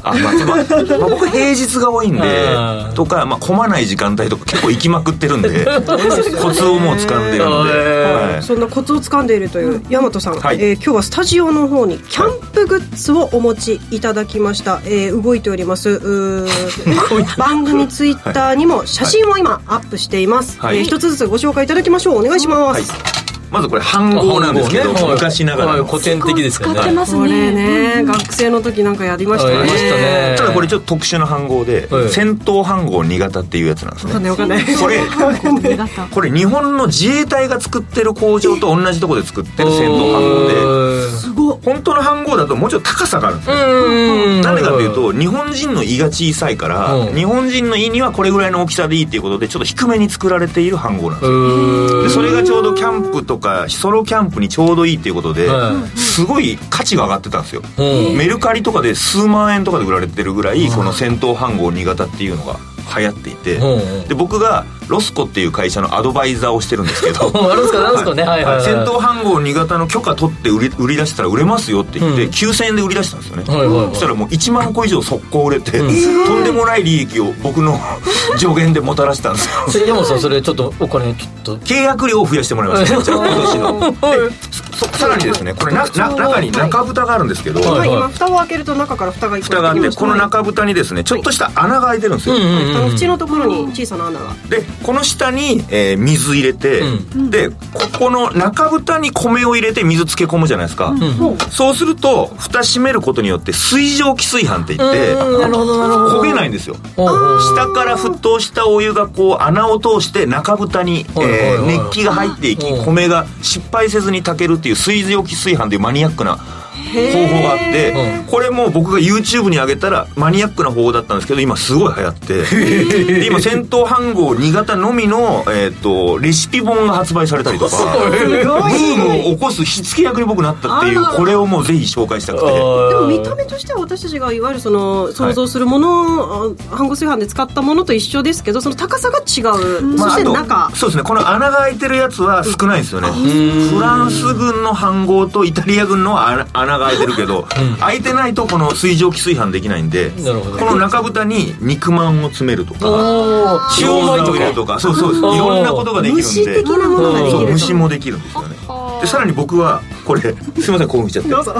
あまあ、まあ まあ僕平日が多いんでうん。とか、まあ、混まない時間帯とか結構行きまくってるんで コツをもう掴んでるので、へはい。そんなコツを掴んでいるという大和さん、はい。えー今日はスタジオの方にキャンプグッズをお持ちいただきました、えー動いております。番組ツイッターにも写真を今アップしています、はい。えー一つずつご紹介いただきましょう。お願いします、はいまずこれ半号なんですけど、はい昔ながらの。はい古典的ですよね。使ってますこれねね学生の時なんかやりましたね。やりましたね。ただこれちょっと特殊な半号で、はい。戦闘半号2型っていうやつなんですわかんなね。かんないこれ これ日本の自衛隊が作ってる工場と同じところで作ってる戦闘半号ですごっ本当の半号だともうちょっと高さがあるんですよ。うんなんでかっていうと日本人の胃が小さいからうん。日本人の胃にはこれぐらいの大きさでいいっていうことでちょっと低めに作られている半号なんですよ。うん。でそれがちょうどキャンプとかソロキャンプにちょうどいいっていうことではすごい価値が上がってたんですよ。うん。メルカリとかで数万円とかで売られてるぐらいこの戦闘半号2型っていうのが流行っていてうん。で僕がロスコっていう会社のアドバイザーをしてるんですけど。あるんすかなんすかね？はいはいはい。戦闘半号2型の許可取って売り売り出したら売れますよって言って、うん。9000円で売り出したんですよね、はいはいはい。そしたらもう1万個以上速攻売れて、うん。とんでもない利益を僕の助言でもたらしたんですよ。それ山本さんそれちょっとお金ちょっと。契約料を増やしてもらいました、じゃあ今年のさらにですねこれなな中に中蓋があるんですけど、はいはい、今蓋を開けると中から蓋が一個蓋があってこの中中蓋にですねちょっとした穴が開いてるんですよ、うんうん蓋の縁のところに小さな穴が。でこの下に、えー水入れて、うでここの中蓋に米を入れて水漬け込むじゃないですか、うん。そう。すると蓋閉めることによって水蒸気炊飯って言ってうん。なるほどなるほど。焦げないんですよ。下から沸騰したお湯がこう穴を通して中蓋に、えーはい熱気が入っていきうん。米が失敗せずに炊けるっていう水蒸気炊飯というマニアックな方法があってうんこれも僕が YouTube に上げたらマニアックな方法だったんですけど今すごい流行ってで今戦闘飯号2型のみの、えー、とレシピ本が発売されたりとかブームを起こす火付け役に僕なったっていうこれをもうぜひ紹介したくて。でも見た目としては私たちがいわゆるその想像するもの、あ半合炊飯で使ったものと一緒ですけどその高さが違う、まあそして中。そうですね。この穴が開いてるやつは少ないですよね。フランス軍の飯号とイタリア軍のは穴穴が開いてるけど、開いてないとこの水蒸気炊飯できないんでこの中蓋に肉まんを詰めるとかおー。シュー餃子マイとか。を入れるとか。そうそうですいろんなことができるんで虫的なものができるとそう虫もできるんですよね。でさらに僕はこれ すいません興奮しちゃって。どうぞ。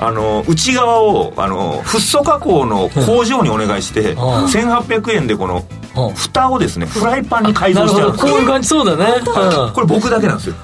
あの内側をあのフッ素加工の工場にお願いして、ん。1800円でこのうん蓋をですねフライパンに改造してあるこういう感じそうだね。うん。これ僕だけなんですよ。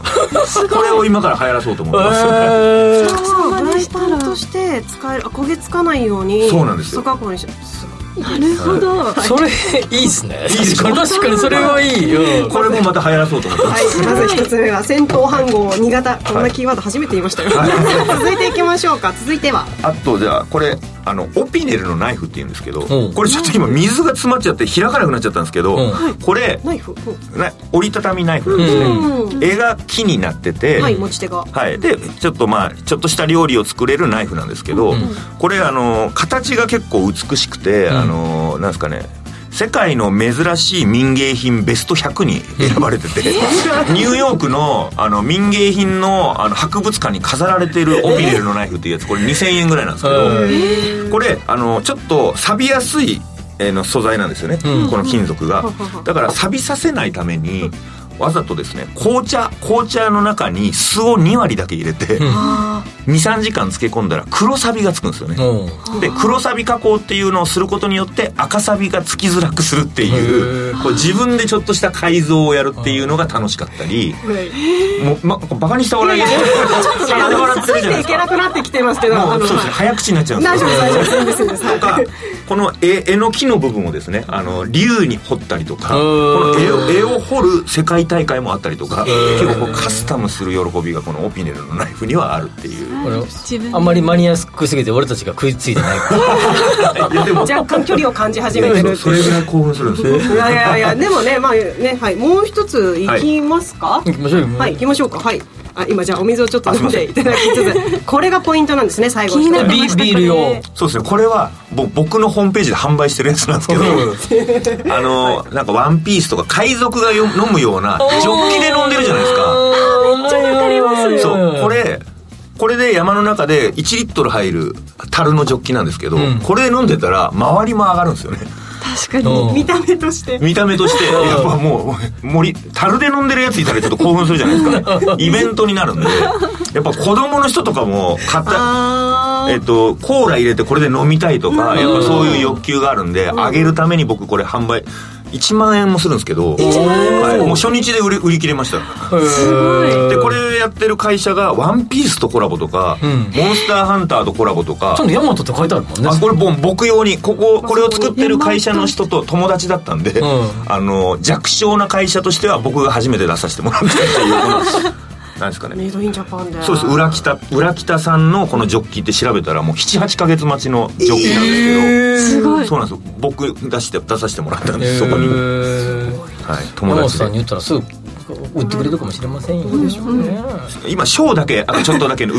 これを今から流行らそうと思います、えー。フライパンとして使えるあ焦げつかないようにそうなんですよ。フッ素加工にしてすごいなるほど。それいいっすね。いいでしょ確か？に確かにそれはいい。よこれもまた流行らそうと思ってます、はい、まず一つ目は戦闘飯号2型こんなキーワード初めて言いましたよ、続いていきましょうか。続いては。あとじゃあこれあのオピネルのナイフっていうんですけど、うん。これちょっと今水が詰まっちゃって開かなくなっちゃったんですけど、うん。これナイフ、な折りたたみナイフなんですね、うん。絵が木になってて、はい持ち手が。はい、でちょっとまあちょっとした料理を作れるナイフなんですけど、うん。これあの形が結構美しくて、んあのなんですかね世界の珍しい民芸品ベスト100に選ばれてて ニューヨークのあの民芸品のあの博物館に飾られているオピネルのナイフっていうやつこれ2000円ぐらいなんですけど、これあのちょっと錆びやすいえーの素材なんですよね、うん。この金属が。だから錆びさせないためにわざとですね紅茶紅茶の中に酢を2割だけ入れて、23時間漬け込んだら黒サビがつくんですよね、うん。で黒サビ加工っていうのをすることによって赤サビがつきづらくするっていへうこう自分でちょっとした改造をやるっていうのが楽しかったりもう、ま、バカにした笑いです。ちょっとあの笑ってるじゃないですかついていけなくなってきてますけどそうですね。早口になっちゃうんですよ。とかこの絵絵の木の部分をですねあの竜に彫ったりとかこうん。の絵を絵を彫る世界大会もあったりとか結構こうカスタムする喜びがこのオピネルのナイフにはあるっていうあんまりマニアックすぎて俺たちが食いついてないから。いやでも。若干距離を感じ始めてる。ってそれぐらい興奮するんですね。いやいやいやでもねまあねはい。もう一ついきますか？行きましょうよ。はい行きましょうか。はい。あ今じゃあお水をちょっと飲んでいただきつつこれがポイントなんですね最後気にビール用そうですね。これはぼ僕のホームページで販売してるやつなんですけどあのなんかワンピースとか海賊がよ飲むようなジョッキで飲んでるじゃないですか。めっちゃわかりますそうこれこれで山の中で1リットル入る樽のジョッキなんですけど、ん。これ飲んでたら周りも上がるんですよね。確かに。見た目として。見た目としてやっぱもう森樽で飲んでるやついたらちょっと興奮するじゃないですかイベントになるんでやっぱ子供の人とかも買ったあえっと、コーラ入れてこれで飲みたいとか、やっぱそういう欲求があるんで、あげるために僕これ販売、1万円もするんですけど、はい、もう初日で売り売り切れました。で、これやってる会社が、ワンピースとコラボとか、モンスターハンターとコラボとかちゃん、とヤマトって書いてあるもんね。あこれ僕用にこここれを作ってる会社の人と友達だったんで、ん。あの弱小な会社としては僕が初めて出させてもらったっていうなんですかね。メイドインジャパンで。そうです。裏北裏北さんのこのジョッキって調べたらもう78か月待ちのジョッキなんですけど、すごい。そうなんですよ。僕出して出させてもらったんです、そこに、へはい、友達で。さんに言ったらすぐ売ってくれるかもしれませんよ。ね。今ショーだけあとちょっとだけ今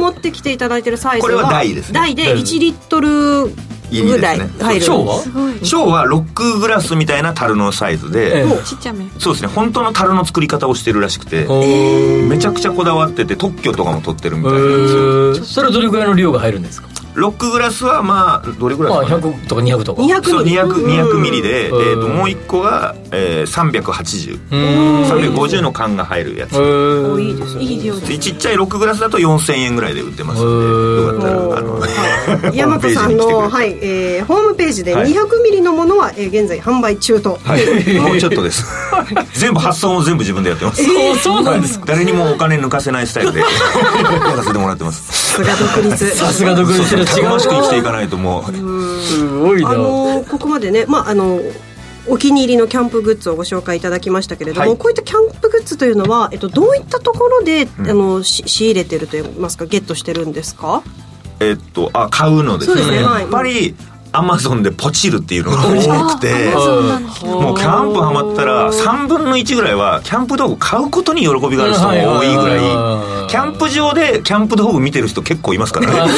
持ってきていただいてるサイズはこれは大ですね。大で1リットルぐらい入るショーはショーはロックグラスみたいな樽のサイズで、ええ。ちっちゃめ。そうですね。本当の樽の作り方をしてるらしくて、めちゃくちゃこだわってて特許とかも取ってるみへたいなんですよ。ー。それはどれぐらいの量が入るんですか？ロックグラスはまあどれぐらまあいですか、ね。100とか200とか。200そうミリ 200, 200ミリで、えうん。ー、ともう一個が、えー、380う。ーん。350の缶が入るやつ。いいですちっちゃいロックグラスだと4000円ぐらいで売ってますのでよかったら。あの 大和さんの、はいえーホームページではい。200ミリのものは、えー現在販売中と、はい、もうちょっとです。全部発送も全部自分でやってます、そうそうなんですか。誰にもお金抜かせないスタイルでやらせてもらってます。さすが独立。さすが独立してる。たく違う。ましく生きていかないともう。すごいな。あのーここまでね、まああのお気に入りのキャンプグッズをご紹介いただきましたけれども、はい。こういったキャンプグッズというのは、えっと、どういったところで、あのし仕入れてるといいますかゲットしてるんですか？えっとあ買うのですね。ねはい。やっぱりアマゾンでポチるっていうのが多くてもうキャンプハマったら3分の1ぐらいはキャンプ道具買うことに喜びがある人も多いぐらいキャンプ場でキャンプ道具見てる人結構いますからね。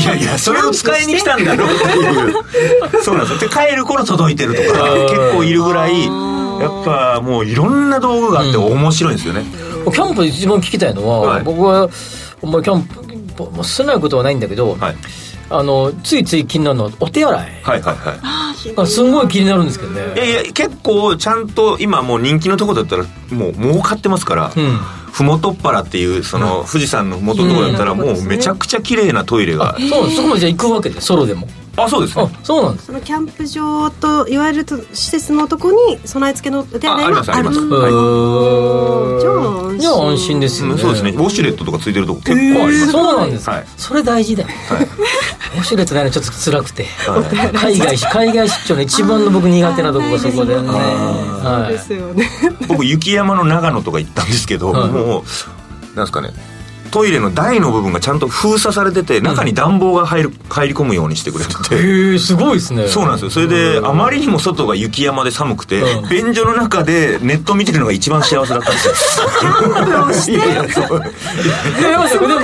いやいやそれを使いに来たんだろうっていう。そうなんですよ。で帰る頃届いてるとか結構いるぐらいやっぱもういろんな道具があって面白いんですよね、キャンプで一番聞きたいのは、はい。僕はお前キャンプまあないことはないんだけど、はいあのついつい気になるのはお手洗い。はいはいはい。がすごい。気になるんですけどね。いやいや結構ちゃんと今もう人気のとこだったらもう儲かってますから、うん。ふもとっぱらっていうその富士山のふもとのとこだったらもうめちゃくちゃ綺麗なトイレが、そうそこまでじゃあ行くわけでソロでもあそうですあねそうなんです。そのキャンプ場といわゆると施設のとこに備え付けのお手洗いがあるあありますあります。とはいじゃあ安心じゃあ安心ですよね。うんそうですね。ウォシュレットとかついてるとこ結構あります、そうなんですか、はい。それ大事だよ。はい。ウォシュレットないのちょっと辛くて、海外海外出張の一番の僕苦手なとこがそこでね、はい。ですよね。僕雪山の長野とか行ったんですけど、はい。もうなんですかねトイレの台の部分がちゃんと封鎖されてて中に暖房が入る入り込むようにしてくれてて、へえすごいですね。そうなんですよ。それであまりにも外が雪山で寒くて、うん。便所の中でネット見てるのが一番幸せだったんですよ。いやいやそう。え山下君でも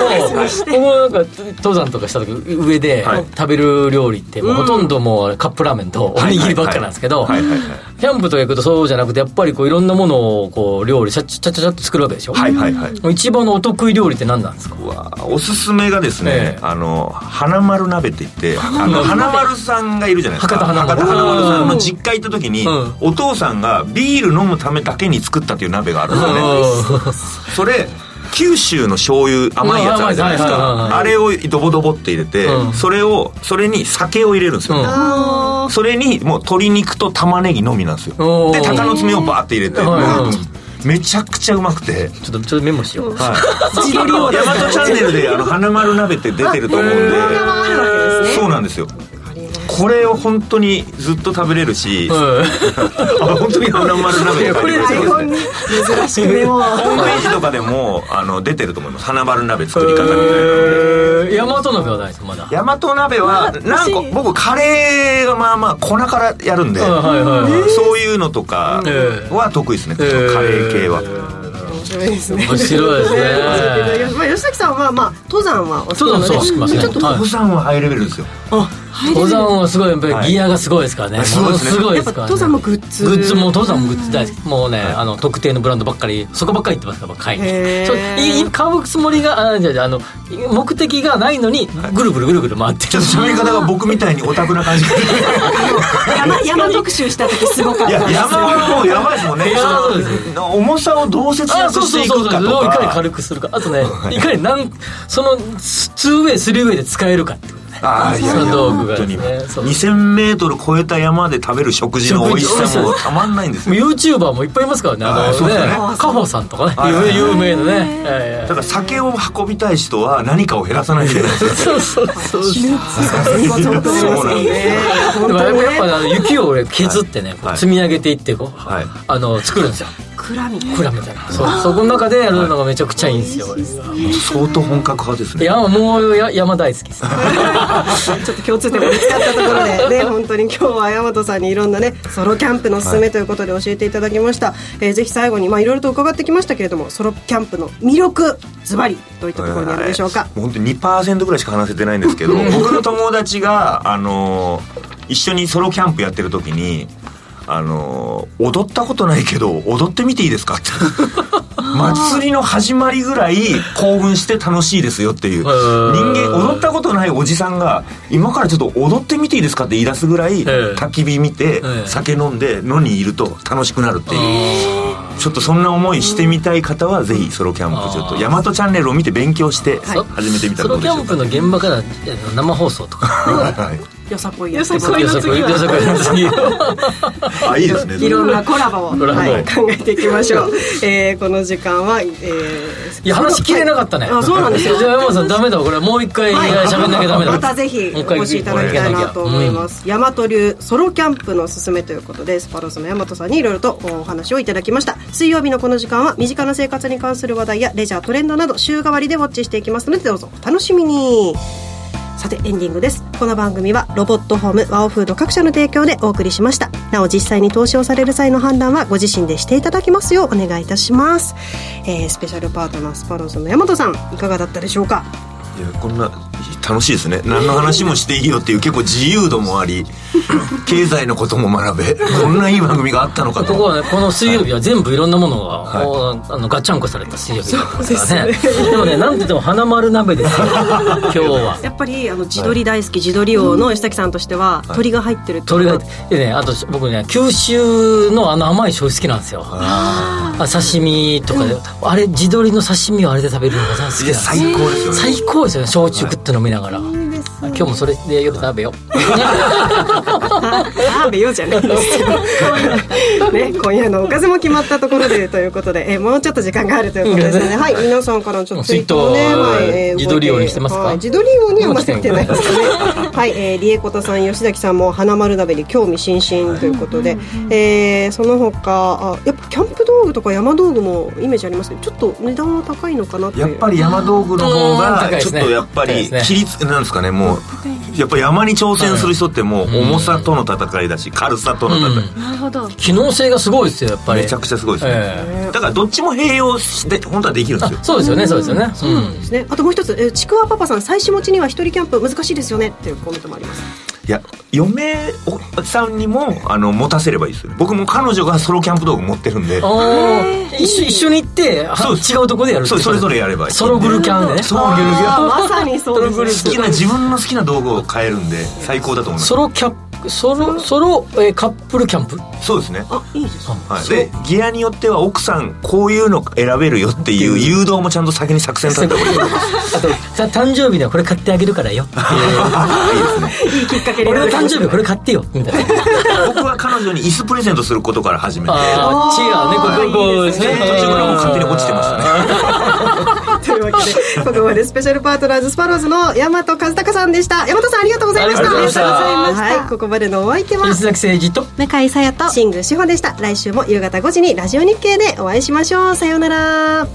僕もなんか登山とかした時上ではい。食べる料理ってもうほとんどもうカップラーメンとおにぎりばっかなんですけどはいはいはい。キャンプとか行くとそうじゃなくてやっぱりこういろんなものをこう料理ちゃちゃちゃちゃっと作るわけでしょ？はいはいはい。一番のお得意料理って何なんですか？うわおすすめがですね、ええ。あの花丸鍋って言ってあの花丸さんがいるじゃないですか。博多華丸丸さんの実家行った時に、うん。お父さんがビール飲むためだけに作ったっていう鍋があるんですよねそれ九州の醤油甘いやつあるじゃないですうん甘いはいはいはい。かあれをドボドボって入れて、うん。それをそれに酒を入れるんですよ、うん。あそれにもう鶏肉と玉ねぎのみなんですよ。おー。で鷹の爪をバーって入れて、はいはいめちゃくちゃうまくて。ちょっとちょっとメモしよう。はい、大和チャンネルであの花丸鍋って出てると思うんで。そうなんですよこれを本当にずっと食べれるし、あ本当に花丸鍋って書いて。ます台本に珍しくメモホームページとかでもあの出てると思います。花丸鍋作り方みたいなので。えー大和鍋はないですかまだ？大和鍋はなんか僕カレーがまあまあ粉からやるんで、そういうのとかは得意ですね、カレー系は、面白いですね。面白いですね。まあ、吉崎さんは、まあ、登山はお好きなので登山ちょっとはい。登山はハイレベルですよ。あ登山はすごいやっぱりギアがすごいですからね、すごいですから、ね、登山もグッズ。グッズも登山もグッズ大好き。もうね、あの特定のブランドばっかりそこばっかり言ってますから買いに。そう買うつもりがあじゃあじゃああの目的がないのにぐるぐるぐるぐる回ってる。ちょっと喋り方が僕みたいにオタクな感じ 山山特集した時すごかっいやたですよ山はもうやばいですもんね。いやそうです。その重さをどう節あ約そうそうそうそう。していくかといかにか軽くするかあとね。いかになんその 2way 3way で使えるかってことねああいやいや。その道具が本当に。ねそう。2000メートル超えた山で食べる食事の美味しさもたまんないんですよ。YouTuber もいっぱいいますからねあのあそうですね。ねカホさんとかね。有名なね。ええだから酒を運びたい人は何かを減らさないといけないですよ。そうそうそうそう。そうなんですねでもやっぱ雪を俺削ってね、積み上げていってこう、はい。あの作るんですよ。クラミ蔵みたいな。そう。そこの中でやるのがめちゃくちゃいいんですよ、俺相当本格派ですね。いやもうや山大好きです ちょっと共通点も見つかったところで ね本当に今日は大和さんにいろんなねソロキャンプのおすすめということで教えていただきました、えーぜひ最後にまあいろいろと伺ってきましたけれどもソロキャンプの魅力ズバリどういったところにあるでしょうか、本当に2%ぐらいしか話せてないんですけど 僕の友達が、あのー一緒にソロキャンプやってる時に、あのー踊ったことないけど踊ってみていいですか？っ て祭りの始まりぐらい興奮して楽しいですよっていう。人ー。間踊ったことないおじさんが今からちょっと踊ってみていいですかって言い出すぐらいえ焚き火見てえ酒飲んで野にいると楽しくなるっていう。ちょっとそんな思いしてみたい方はぜひソロキャンプちょっと大和チャンネルを見て勉強してはい。始めてみたソロキらどうでしょう。かャンプの現場からえー生放送とかはいよさこいやよさこい。よさこい。よさこいの次 あいいですね。いろんなコラボを、はい、考えていきましょう、えーこの時間は、えーいや話切れなかったね。あそうなんですよ。じゃあ山本さんダメだこれもう一回はい。喋んなきゃダメだ。またぜひお越しいただきたいなと思います。大和流ソロキャンプのおすすめということでスパローズの大和さんにいろいろとお話をいただきました。水曜日のこの時間は身近な生活に関する話題やレジャートレンドなど週替わりでウォッチしていきますのでどうぞお楽しみにさてエンディングです。この番組はロボットホームワオフード各社の提供でお送りしました。なお実際に投資をされる際の判断はご自身でしていただきますようお願いいたします、えースペシャルパートナースパローズの大和さんいかがだったでしょうか？いやこんな楽しいですね。何の話もしていいよっていう結構自由度もあり 経済のことも学べ。こんないい番組があったのかこことはねこの水曜日は全部いろんなものが、はい。あのガッチャンコされた水曜日だったですからね。でもねなんて言っても花丸鍋ですよ。今日は。やっぱりあの地鶏大好き地鶏王の吉崎さんとしては鶏が入ってるってこと鳥がでねあと僕ね九州のあの甘い醤油好きなんですよ。あ刺身とかで、あれ地鶏の刺身をあれで食べるのが好きなんです最高ですよね。最高ですよね。焼酎グッと飲みながら、今日もそれで夜食べよう。食べようじゃない。ですよ、ね、今夜のおかずも決まったところでということで、えーもうちょっと時間があるということですので、はい、皆さんからちょっとツイートをね、ははいえー自撮り王にしてますか？はい自撮り王にはまだ来てないですね。はい、えー、リエコタさん吉崎さんも花丸鍋に興味津々ということで、えーその他あやっぱキャンプ道具とか山道具もイメージありますけどちょっと値段は高いのかなやっぱり山道具の方うんがちょっとやっぱり高いですね。比率なんですかねもうやっぱ山に挑戦する人ってもう重さとの戦いだし軽さとの戦い、なるほど。機能性がすごいですよやっぱり。めちゃくちゃすごいですね、えだからどっちも併用して本当はできるんですよ。そうですよねそうですよね。そうなんですね、あともう一つ、えーちくわパパさん妻子持ちには一人キャンプ難しいですよね。っていうコメントもありますいや嫁さんにもあの持たせればいいですよ僕も彼女がソロキャンプ道具持ってるんで。一緒一緒に行って違うところでやるそうそれぞれやればいい。ソログルキャンでね。そういう。あまさにそうです。好きな自分の好きな道具を変えるんで最高だと思います。ソロキャップソロソロ、えーカップルキャンプ？そうですね。あいいですはい、でギアによっては奥さんこういうの選べるよっていう誘導もちゃんと先に作戦立てた方がいいと思います。あとさ誕生日にはこれ買ってあげるからよっていう。いいきっかけに俺の誕生日これ買ってよ。みたいな僕は彼女に椅子プレゼントすることから始めて。ああ違うね。こここういいですね。途中からもう勝手に落ちてましたね。というわけでここまでスペシャルパートナーズスパローズの大和和孝さんでした。大和さんありがとうございました。ありがとうございました。はいここまでのお相手は吉崎誠二と。向井さやと。シング志保でした。来週も夕方5時にラジオ日経でお会いしましょう。さようなら